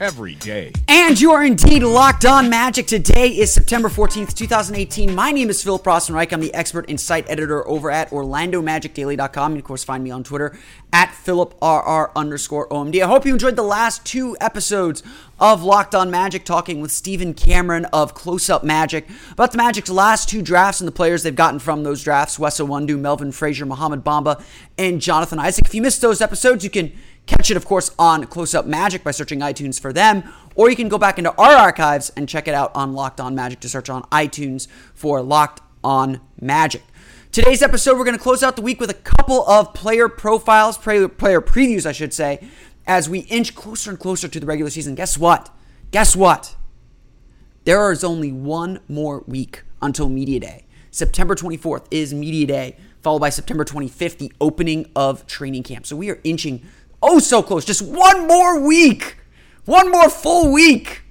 every day. And you are indeed locked on magic. Today is September 14th, 2018. My name is Philip Rossman-Reich. I'm the expert and site editor over at OrlandoMagicDaily.com. And of course, find me on Twitter at PhilipRR underscore OMD. I hope you enjoyed the last two episodes of Locked On Magic, talking with Stephen Cameron of Close Up Magic about the Magic's last two drafts and the players they've gotten from those drafts Wes Iwundu, Melvin Frazier, Mohamed Bamba, and Jonathan Isaac. If you missed those episodes, you can Catch it, of course, on Close Up Magic by searching iTunes for them, or you can go back into our archives and check it out on Locked On Magic to search on iTunes for Locked On Magic. Today's episode, we're going to close out the week with a couple of player profiles, player, previews, I should say, as we inch closer and closer to the regular season. Guess what? Guess what? There is only one more week until Media Day. September 24th is Media Day, followed by September 25th, the opening of training camp. So we are inching Oh, so close. Just one more week. One more full week.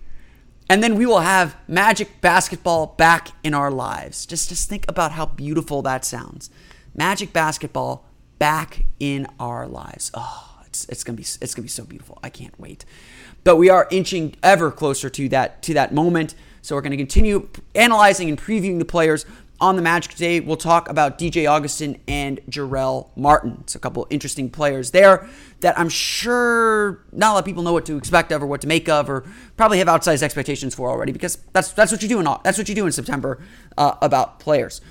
And then we will have Magic basketball back in our lives. Just, just think about how beautiful that sounds. Magic basketball back in our lives. Oh, it's, it's gonna be it's gonna be so beautiful. I can't wait. But we are inching ever closer to that to that moment. So we're going to continue analyzing and previewing the players on the Magic today, we'll talk about DJ Augustin and Jarell Martin. It's a couple interesting players there that I'm sure not a lot of people know what to expect of or what to make of, or probably have outsized expectations for already, because that's that's what you do in that's what you do in September uh, about players.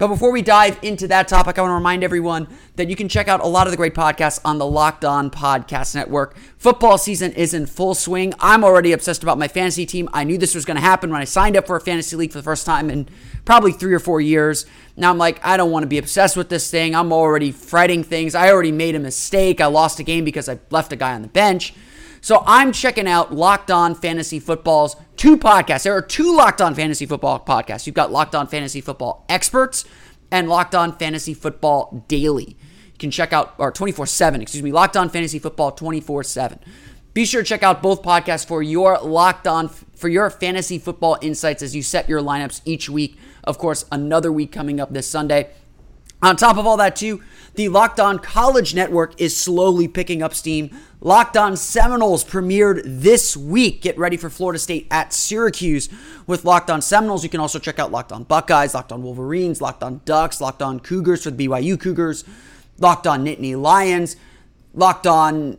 But before we dive into that topic, I want to remind everyone that you can check out a lot of the great podcasts on the Locked On Podcast Network. Football season is in full swing. I'm already obsessed about my fantasy team. I knew this was going to happen when I signed up for a fantasy league for the first time in probably three or four years. Now I'm like, I don't want to be obsessed with this thing. I'm already fretting things. I already made a mistake. I lost a game because I left a guy on the bench. So I'm checking out Locked On Fantasy Football's two podcasts. There are two Locked On Fantasy Football podcasts. You've got Locked On Fantasy Football Experts and Locked On Fantasy Football Daily. You can check out, or 24 7, excuse me, Locked On Fantasy Football 24 7. Be sure to check out both podcasts for your Locked On, for your fantasy football insights as you set your lineups each week. Of course, another week coming up this Sunday. On top of all that, too, the Locked On College Network is slowly picking up steam. Locked On Seminoles premiered this week. Get ready for Florida State at Syracuse with Locked On Seminoles. You can also check out Locked On Buckeyes, Locked On Wolverines, Locked On Ducks, Locked On Cougars for the BYU Cougars, Locked On Nittany Lions, Locked On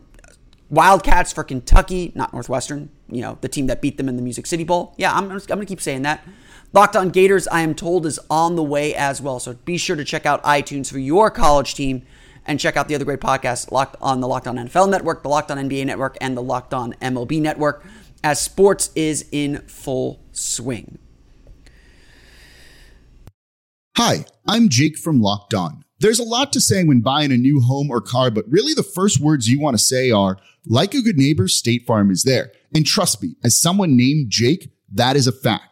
Wildcats for Kentucky, not Northwestern, you know, the team that beat them in the Music City Bowl. Yeah, I'm, I'm going to keep saying that. Locked On Gators, I am told, is on the way as well. So be sure to check out iTunes for your college team and check out the other great podcasts Locked on the Locked On NFL Network, the Locked On NBA Network, and the Locked On MLB Network as sports is in full swing. Hi, I'm Jake from Locked On. There's a lot to say when buying a new home or car, but really the first words you want to say are, like a good neighbor, State Farm is there. And trust me, as someone named Jake, that is a fact.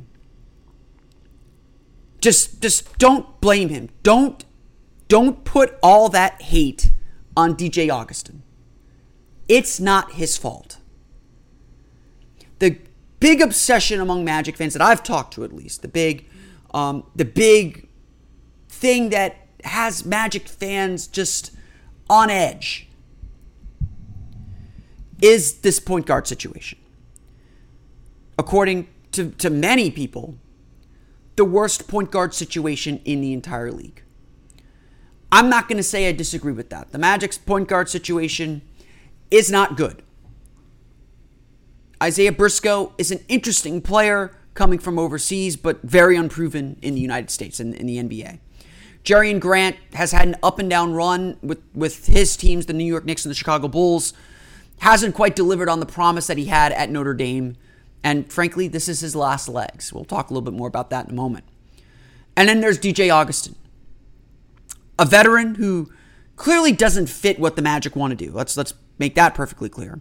Just just don't blame him. Don't don't put all that hate on DJ Augustin. It's not his fault. The big obsession among Magic fans that I've talked to, at least, the big, um, the big thing that has Magic fans just on edge is this point guard situation. According to, to many people, the worst point guard situation in the entire league. I'm not going to say I disagree with that. The Magic's point guard situation is not good. Isaiah Briscoe is an interesting player coming from overseas, but very unproven in the United States and in, in, the NBA. Jerian Grant has had an up and down run with, with his teams, the New York Knicks and the Chicago Bulls. Hasn't quite delivered on the promise that he had at Notre Dame. And frankly, this is his last legs. We'll talk a little bit more about that in a moment. And then there's DJ Augustin, a veteran who clearly doesn't fit what the Magic want to do. Let's let's make that perfectly clear.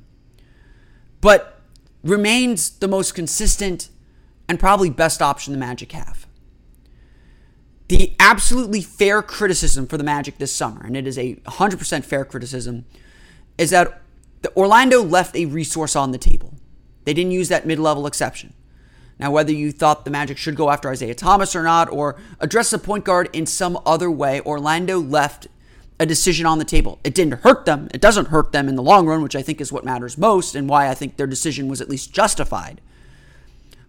But remains the most consistent and probably best option the Magic have. The absolutely fair criticism for the Magic this summer, and it is a 100% fair criticism, is that the Orlando left a resource on the table. They didn't use that mid level exception. Now, whether you thought the Magic should go after Isaiah Thomas or not, or address the point guard in some other way, Orlando left a decision on the table. It didn't hurt them. It doesn't hurt them in the long run, which I think is what matters most and why I think their decision was at least justified.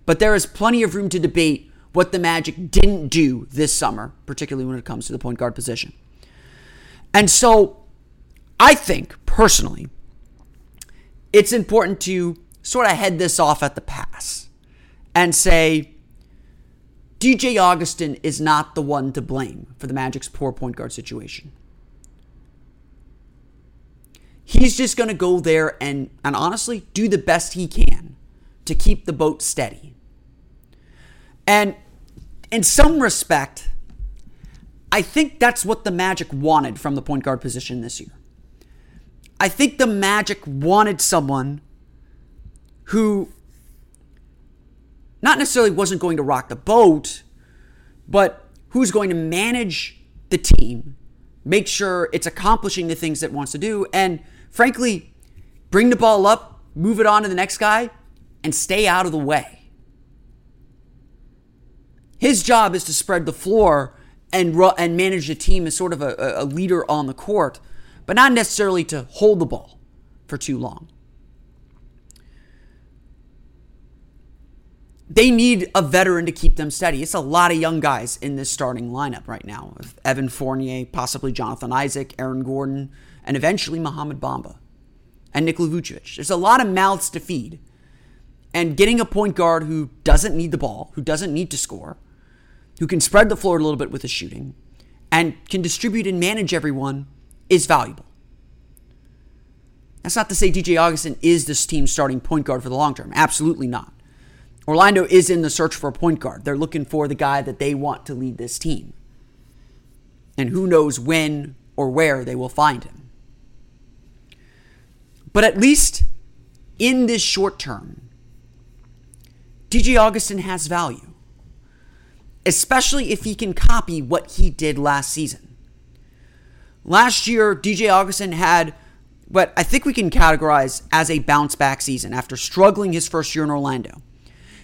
But there is plenty of room to debate what the Magic didn't do this summer, particularly when it comes to the point guard position. And so I think personally, it's important to sort of head this off at the pass and say DJ Augustin is not the one to blame for the Magic's poor point guard situation. He's just going to go there and, and honestly do the best he can to keep the boat steady. And in some respect, I think that's what the Magic wanted from the point guard position this year. I think the Magic wanted someone who not necessarily wasn't going to rock the boat, but who's going to manage the team, make sure it's accomplishing the things that it wants to do, and frankly, bring the ball up, move it on to the next guy, and stay out of the way. His job is to spread the floor and and manage the team as sort of a, a leader on the court, but not necessarily to hold the ball for too long. They need a veteran to keep them steady. It's a lot of young guys in this starting lineup right now. Evan Fournier, possibly Jonathan Isaac, Aaron Gordon, and eventually Mohamed Bamba and Nikola Vucevic. There's a lot of mouths to feed. And getting a point guard who doesn't need the ball, who doesn't need to score, who can spread the floor a little bit with his shooting, and can distribute and manage everyone is valuable. That's not to say DJ Augustin is this team's starting point guard for the long term. Absolutely not. Orlando is in the search for a point guard. They're looking for the guy that they want to lead this team. And who knows when or where they will find him. But at least in this short term, DJ Augustin has value, especially if he can copy what he did last season. Last year, DJ Augustin had what I think we can categorize as a bounce back season after struggling his first year in Orlando.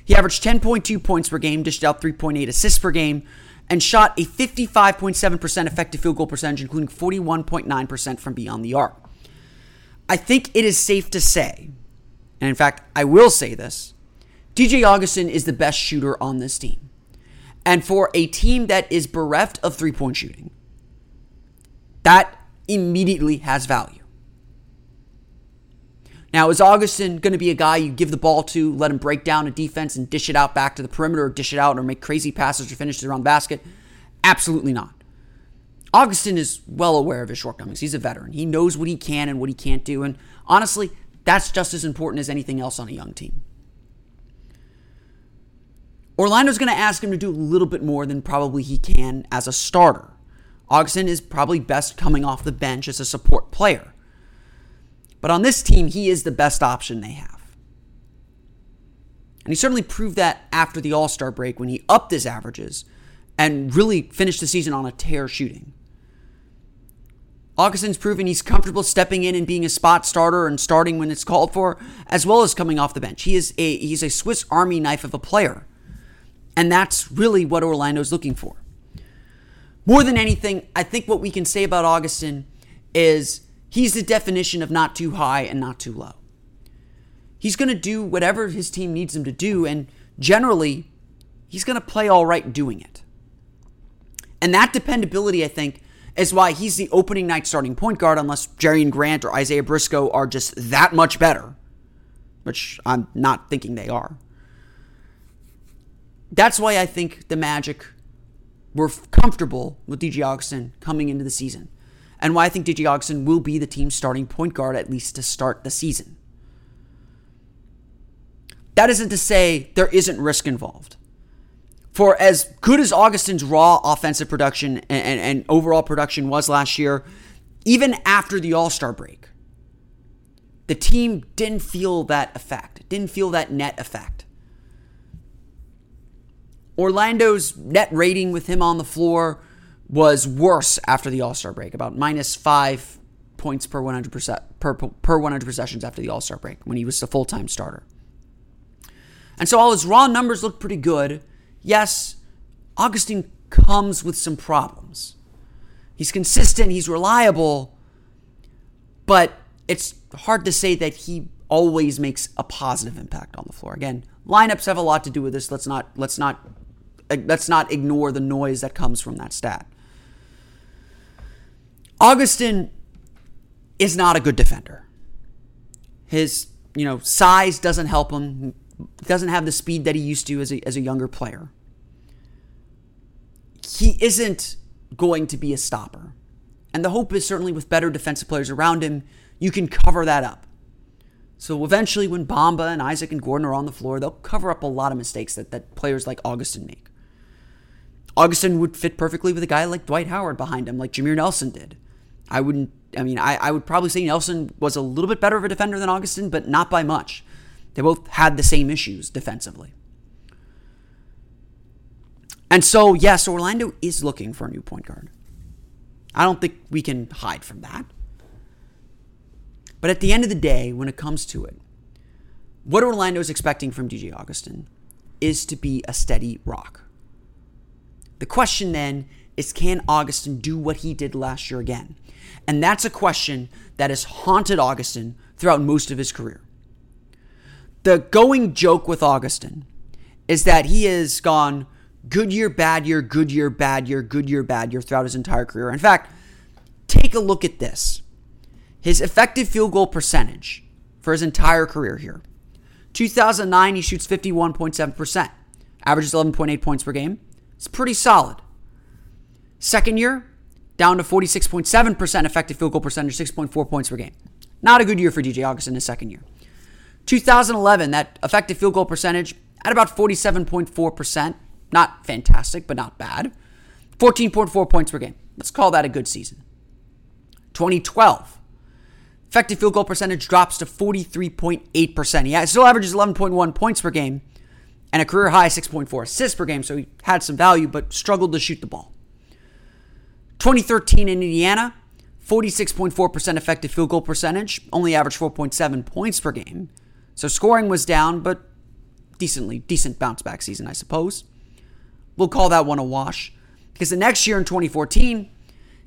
He averaged 10.2 points per game, dished out 3.8 assists per game, and shot a 55.7% effective field goal percentage, including 41.9% from beyond the arc. I think it is safe to say, and in fact, I will say this DJ Augustin is the best shooter on this team. And for a team that is bereft of three point shooting, that immediately has value. Now, is Augustin going to be a guy you give the ball to, let him break down a defense and dish it out back to the perimeter, or dish it out or make crazy passes or finishes around the basket? Absolutely not. Augustin is well aware of his shortcomings. He's a veteran. He knows what he can and what he can't do. And honestly, that's just as important as anything else on a young team. Orlando's going to ask him to do a little bit more than probably he can as a starter. Augustin is probably best coming off the bench as a support player. But on this team, he is the best option they have. And he certainly proved that after the All Star break when he upped his averages and really finished the season on a tear shooting. Augustin's proven he's comfortable stepping in and being a spot starter and starting when it's called for, as well as coming off the bench. He is a he's a Swiss Army knife of a player. And that's really what Orlando's looking for. More than anything, I think what we can say about Augustin is he's the definition of not too high and not too low. He's going to do whatever his team needs him to do, and generally, he's going to play all right doing it. And that dependability, I think, is why he's the opening night starting point guard, unless Jerian Grant or Isaiah Briscoe are just that much better, which I'm not thinking they are. That's why I think the Magic were comfortable with DJ Augustin coming into the season, and why I think DJ Augustin will be the team's starting point guard at least to start the season. That isn't to say there isn't risk involved for as good as Augustin's raw offensive production and, and, and overall production was last year, even after the All Star break, the team didn't feel that effect, didn't feel that net effect. Orlando's net rating with him on the floor was worse after the All Star break, about minus five points per 100 per, per 100 possessions after the All Star break when he was the full time starter. And so all his raw numbers looked pretty good yes, Augustin comes with some problems. He's consistent, he's reliable, but it's hard to say that he always makes a positive impact on the floor. Again, lineups have a lot to do with this. Let's not let's not let's not ignore the noise that comes from that stat. Augustin is not a good defender. His, you know, size doesn't help him. He doesn't have the speed that he used to as a, as a younger player he isn't going to be a stopper. And the hope is certainly with better defensive players around him, you can cover that up. So eventually, when Bamba and Isaac and Gordon are on the floor, they'll cover up a lot of mistakes that, that players like Augustin make. Augustin would fit perfectly with a guy like Dwight Howard behind him, like Jameer Nelson did. I wouldn't, I mean, I, I would probably say Nelson was a little bit better of a defender than Augustin, but not by much. They both had the same issues defensively. And so, yes, Orlando is looking for a new point guard. I don't think we can hide from that. But at the end of the day, when it comes to it, what Orlando is expecting from DJ Augustin is to be a steady rock. The question then is can Augustin do what he did last year again? And that's a question that has haunted Augustin throughout most of his career. The going joke with Augustin is that he has gone good year, bad year, good year, bad year, good year, bad year throughout his entire career. In fact, take a look at this. His effective field goal percentage for his entire career here. 2009, he shoots 51.7%, averages 11.8 points per game. It's pretty solid. Second year, down to 46.7% effective field goal percentage, 6.4 points per game. Not a good year for DJ Augustin in his second year. 2011, that effective field goal percentage at about 47.4%, not fantastic, but not bad. 14.4 points per game. Let's call that a good season. 2012. Effective field goal percentage drops to 43.8%. He still averages 11.1 points per game and a career high 6.4 assists per game, so he had some value, but struggled to shoot the ball. 2013 in Indiana, 46.4% effective field goal percentage, only averaged 4.7 points per game. So scoring was down, but decently, decent bounce back season, I suppose. We'll call that one a wash. Because the next year in 2014,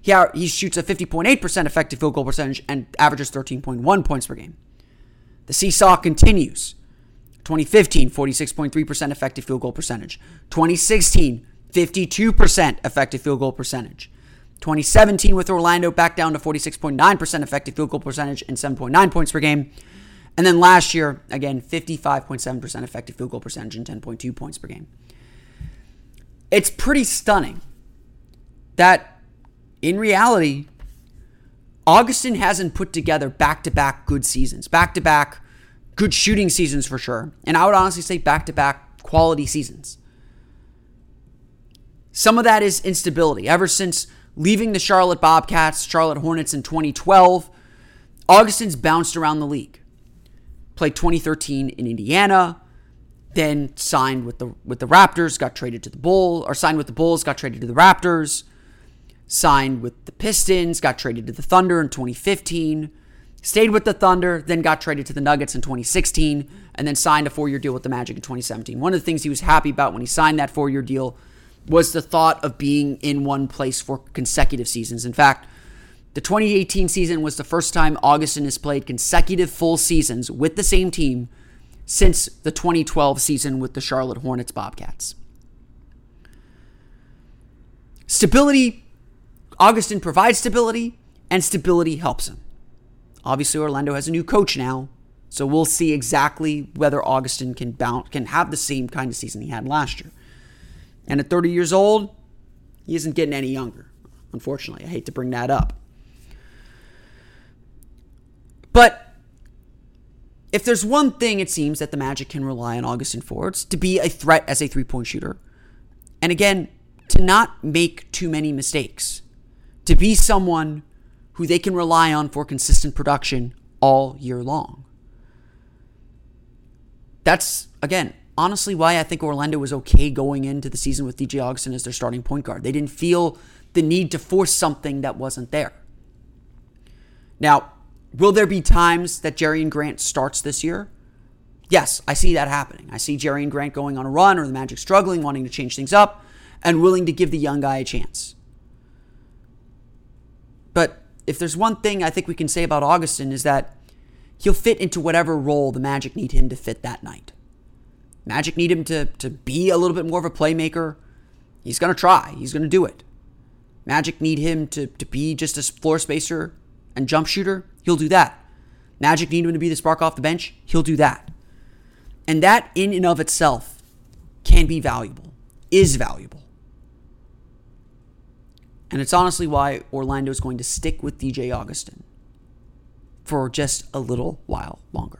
he, he shoots a 50.8% effective field goal percentage and averages 13.1 points per game. The seesaw continues. 2015, 46.3% effective field goal percentage. 2016, 52% effective field goal percentage. 2017 with Orlando back down to 46.9% effective field goal percentage and 7.9 points per game. And then last year, again, 55.7% effective field goal percentage and 10.2 points per game it's pretty stunning that in reality, Augustin hasn't put together back to back good seasons, back to back good shooting seasons for sure. And I would honestly say back to back quality seasons. Some of that is instability. Ever since leaving the Charlotte Bobcats, Charlotte Hornets in 2012, Augustin's bounced around the league. Played 2013 in Indiana, then signed with the with the Raptors, got traded to the Bulls, or signed with the Bulls, got traded to the Raptors, signed with the Pistons, got traded to the Thunder in 2015, stayed with the Thunder, then got traded to the Nuggets in 2016, and then signed a four year deal with the Magic in 2017. One of the things he was happy about when he signed that four year deal was the thought of being in one place for consecutive seasons. In fact, the 2018 season was the first time Augustin has played consecutive full seasons with the same team since the 2012 season with the Charlotte Hornets Bobcats. Stability, Augustin provides stability, and stability helps him. Obviously, Orlando has a new coach now, so we'll see exactly whether Augustin can bounce, can have the same kind of season he had last year. And at 30 years old, he isn't getting any younger. Unfortunately, I hate to bring that up. But if there's one thing it seems that the Magic can rely on Augustin for, to be a threat as a three point shooter. And again, to not make too many mistakes, to be someone who they can rely on for consistent production all year long. That's, again, honestly why I think Orlando was okay going into the season with DJ Augustin as their starting point guard. They didn't feel the need to force something that wasn't there. Now, Will there be times that Jerian Grant starts this year? Yes, I see that happening. I see Jerian Grant going on a run or the Magic struggling, wanting to change things up, and willing to give the young guy a chance. But if there's one thing I think we can say about Augustin is that he'll fit into whatever role the Magic need him to fit that night. Magic need him to, to be a little bit more of a playmaker. He's going to try. He's going to do it. Magic need him to, to be just a floor spacer and jump shooter. He'll do that. Magic need him to be the spark off the bench. He'll do that. And that in and of itself can be valuable, is valuable. And it's honestly why Orlando is going to stick with DJ Augustin for just a little while longer.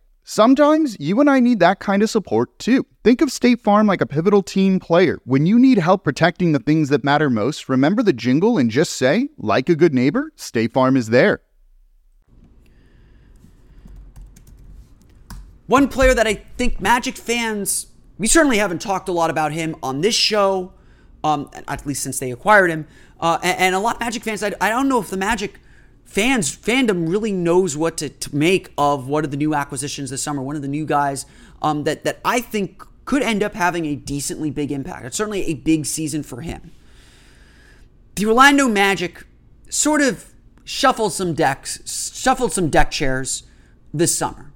Sometimes you and I need that kind of support too. Think of State Farm like a pivotal team player. When you need help protecting the things that matter most, remember the jingle and just say, like a good neighbor, State Farm is there. One player that I think Magic fans, we certainly haven't talked a lot about him on this show, um, at least since they acquired him. Uh, and, and, a lot of Magic fans, I, I don't know if the Magic fans fandom really knows what to, to, make of one of the new acquisitions this summer. One of the new guys um, that that I think could end up having a decently big impact. It's certainly a big season for him. The Orlando Magic sort of shuffled some decks, shuffled some deck chairs this summer.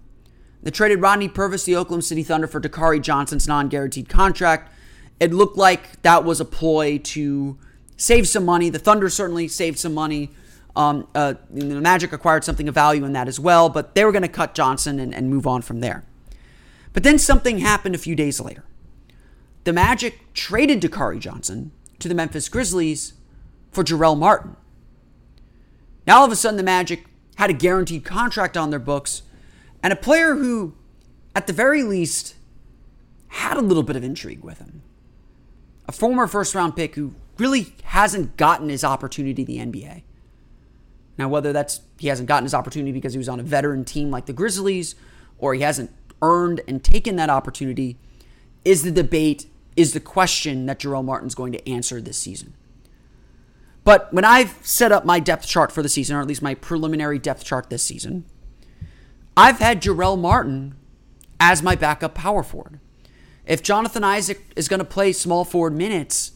They traded Rodney Purvis, the Oklahoma City Thunder, for Dakari Johnson's non-guaranteed contract. It looked like that was a ploy to save some money. The Thunder certainly saved some money um, uh, the Magic acquired something of value in that as well, but they were going to cut Johnson and, and move on from there. But then something happened a few days later. The Magic traded Dakari Johnson to the Memphis Grizzlies for Jarell Martin. Now all of a sudden the Magic had a guaranteed contract on their books and a player who, at the very least, had a little bit of intrigue with him. A former first round pick who really hasn't gotten his opportunity in the NBA. Now, whether that's he hasn't gotten his opportunity because he was on a veteran team like the Grizzlies, or he hasn't earned and taken that opportunity, is the debate, is the question that Jarell Martin's going to answer this season. But when I've set up my depth chart for the season, or at least my preliminary depth chart this season, I've had Jarell Martin as my backup power forward. If Jonathan Isaac is going to play small forward minutes,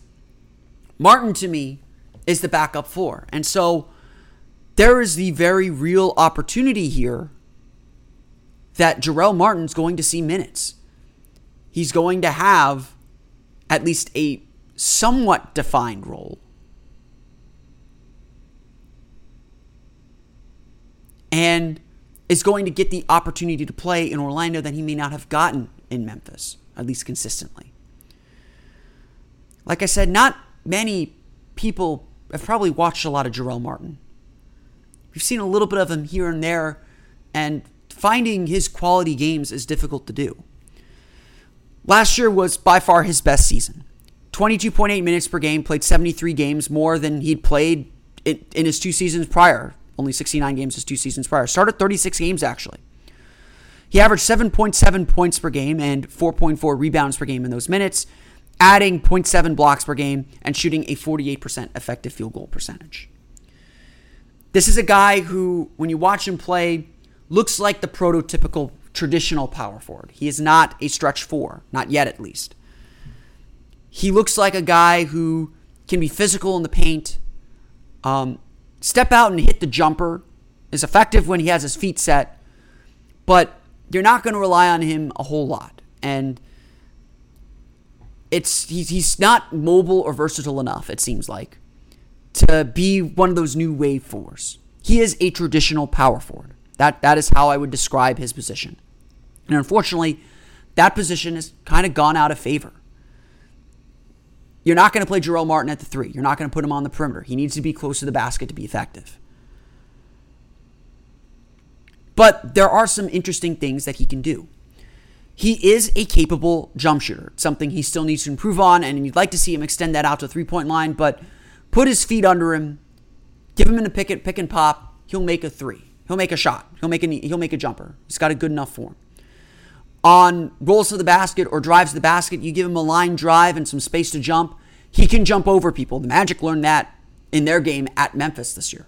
Martin to me is the backup four. And so there is the very real opportunity here that Jarell Martin's going to see minutes. He's going to have at least a somewhat defined role. And is going to get the opportunity to play in Orlando that he may not have gotten in Memphis, at least consistently. Like I said, not many people have probably watched a lot of Jarell Martin. We've seen a little bit of him here and there, and finding his quality games is difficult to do. Last year was by far his best season. 22.8 minutes per game, played 73 games, more than he'd played in, his two seasons prior. Only 69 games his two seasons prior. Started 36 games, actually. He averaged 7.7 points per game and 4.4 rebounds per game in those minutes, adding 0.7 blocks per game and shooting a 48% effective field goal percentage. This is a guy who, when you watch him play, looks like the prototypical traditional power forward. He is not a stretch four, not yet at least. He looks like a guy who can be physical in the paint, um, step out and hit the jumper, is effective when he has his feet set, but you're not going to rely on him a whole lot. And it's he's, he's not mobile or versatile enough, it seems like, to be one of those new wave fours. He is a traditional power forward. That that is how I would describe his position. And unfortunately, that position has kind of gone out of favor. You're not going to play Jarell Martin at the three. You're not going to put him on the perimeter. He needs to be close to the basket to be effective. But there are some interesting things that he can do. He is a capable jump shooter, something he still needs to improve on, and you'd like to see him extend that out to three point line, but put his feet under him, give him in a pick, pick and pop, he'll make a three. He'll make a shot. He'll make a he'll make a jumper. He's got a good enough form. On rolls to the basket or drives to the basket, you give him a line drive and some space to jump. He can jump over people. The Magic learned that in their game at Memphis this year.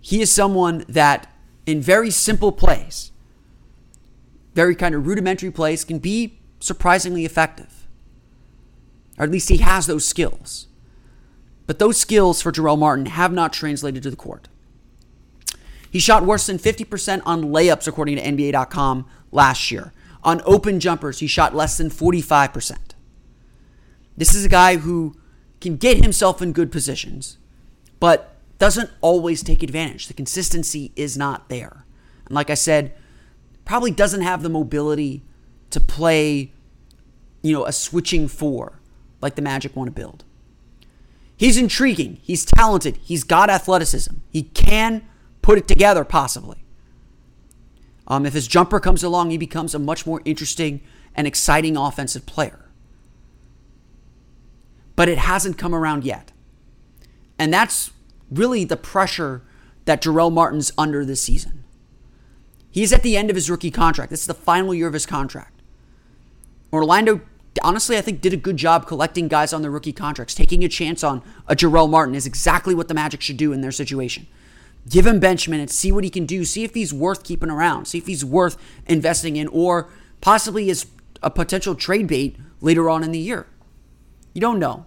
He is someone that, in very simple plays, very kind of rudimentary plays, can be surprisingly effective. Or at least he has those skills. But those skills for Jarell Martin have not translated to the court. He shot worse than 50% on layups, according to NBA.com, last year. On open jumpers, he shot less than 45%. This is a guy who can get himself in good positions, but doesn't always take advantage. The consistency is not there. And like I said, probably doesn't have the mobility to play, you know, a switching four like the Magic want to build. He's intriguing. He's talented. He's got athleticism. He can put it together, possibly. Um, if his jumper comes along, he becomes a much more interesting and exciting offensive player. But it hasn't come around yet. And that's really the pressure that Jarell Martin's under this season. He's at the end of his rookie contract. This is the final year of his contract. Orlando honestly, I think did a good job collecting guys on their rookie contracts. Taking a chance on a Jarell Martin is exactly what the Magic should do in their situation. Give him bench minutes, see what he can do, see if he's worth keeping around, see if he's worth investing in, or possibly is a potential trade bait later on in the year. You don't know.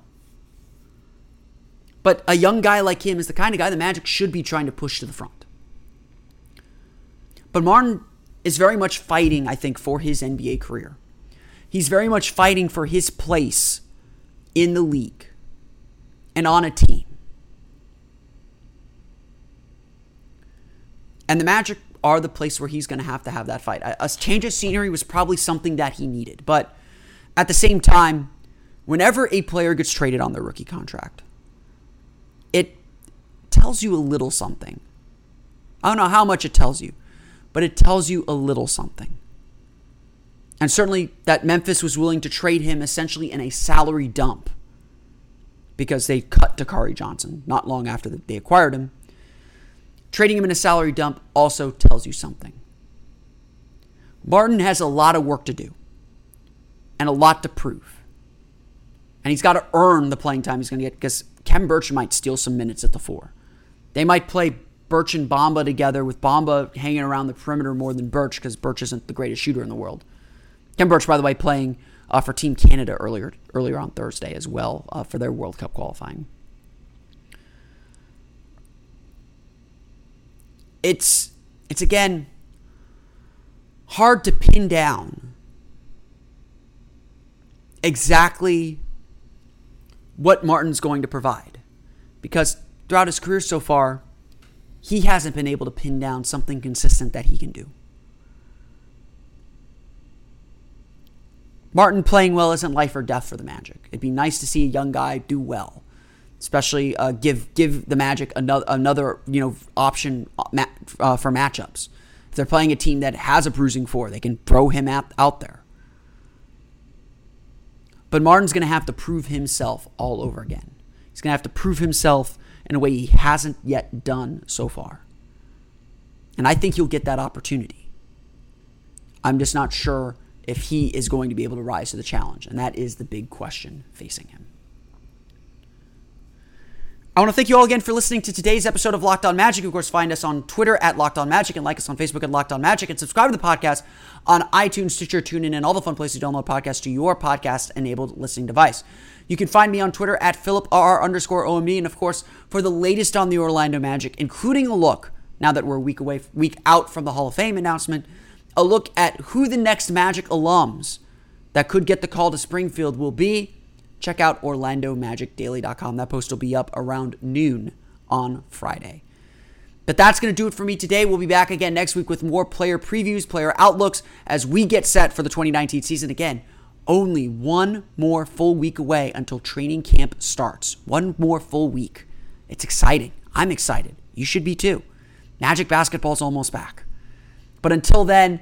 But a young guy like him is the kind of guy the Magic should be trying to push to the front. But Martin is very much fighting, I think, for his NBA career. He's very much fighting for his place in the league and on a team. And the Magic are the place where he's going to have to have that fight. A change of scenery was probably something that he needed. But at the same time, whenever a player gets traded on their rookie contract, it tells you a little something. I don't know how much it tells you, but it tells you a little something. And certainly that Memphis was willing to trade him essentially in a salary dump because they cut Dakari Johnson not long after they acquired him. Trading him in a salary dump also tells you something. Martin has a lot of work to do and a lot to prove. And he's got to earn the playing time he's going to get because Khem Birch might steal some minutes at the four. They might play Birch and Bamba together with Bamba hanging around the perimeter more than Birch because Birch isn't the greatest shooter in the world. Khem Birch, by the way, playing uh, for Team Canada earlier earlier on Thursday as well uh, for their World Cup qualifying. It's it's again hard to pin down exactly what Martin's going to provide because throughout his career so far, he hasn't been able to pin down something consistent that he can do. Martin playing well isn't life or death for the Magic. It'd be nice to see a young guy do well, especially uh, give give the Magic another another you know option uh, uh for matchups. If they're playing a team that has a bruising four, they can throw him out, out there. But Martin's going to have to prove himself all over again. He's going to have to prove himself in a way he hasn't yet done so far. And I think he'll get that opportunity. I'm just not sure if he is going to be able to rise to the challenge. And that is the big question facing him. I want to thank you all again for listening to today's episode of Locked On Magic. Of course, find us on Twitter at Locked On Magic and like us on Facebook at Locked On Magic and subscribe to the podcast on iTunes, Stitcher, TuneIn, and all the fun places to download podcasts to your podcast enabled listening device. You can find me on Twitter at PhilipRR underscore OMD. And of course, for the latest on the Orlando Magic, including a look, now that we're a week away, week out from the Hall of Fame announcement, a look at who the next Magic alums that could get the call to Springfield will be check out OrlandoMagicDaily.com. That post will be up around noon on Friday. But that's going to do it for me today. We'll be back again next week with more player previews, player outlooks as we get set for the 2019 season. Again, only one more full week away until training camp starts. One more full week. It's exciting. I'm excited. You should be too. Magic basketball is almost back. But until then,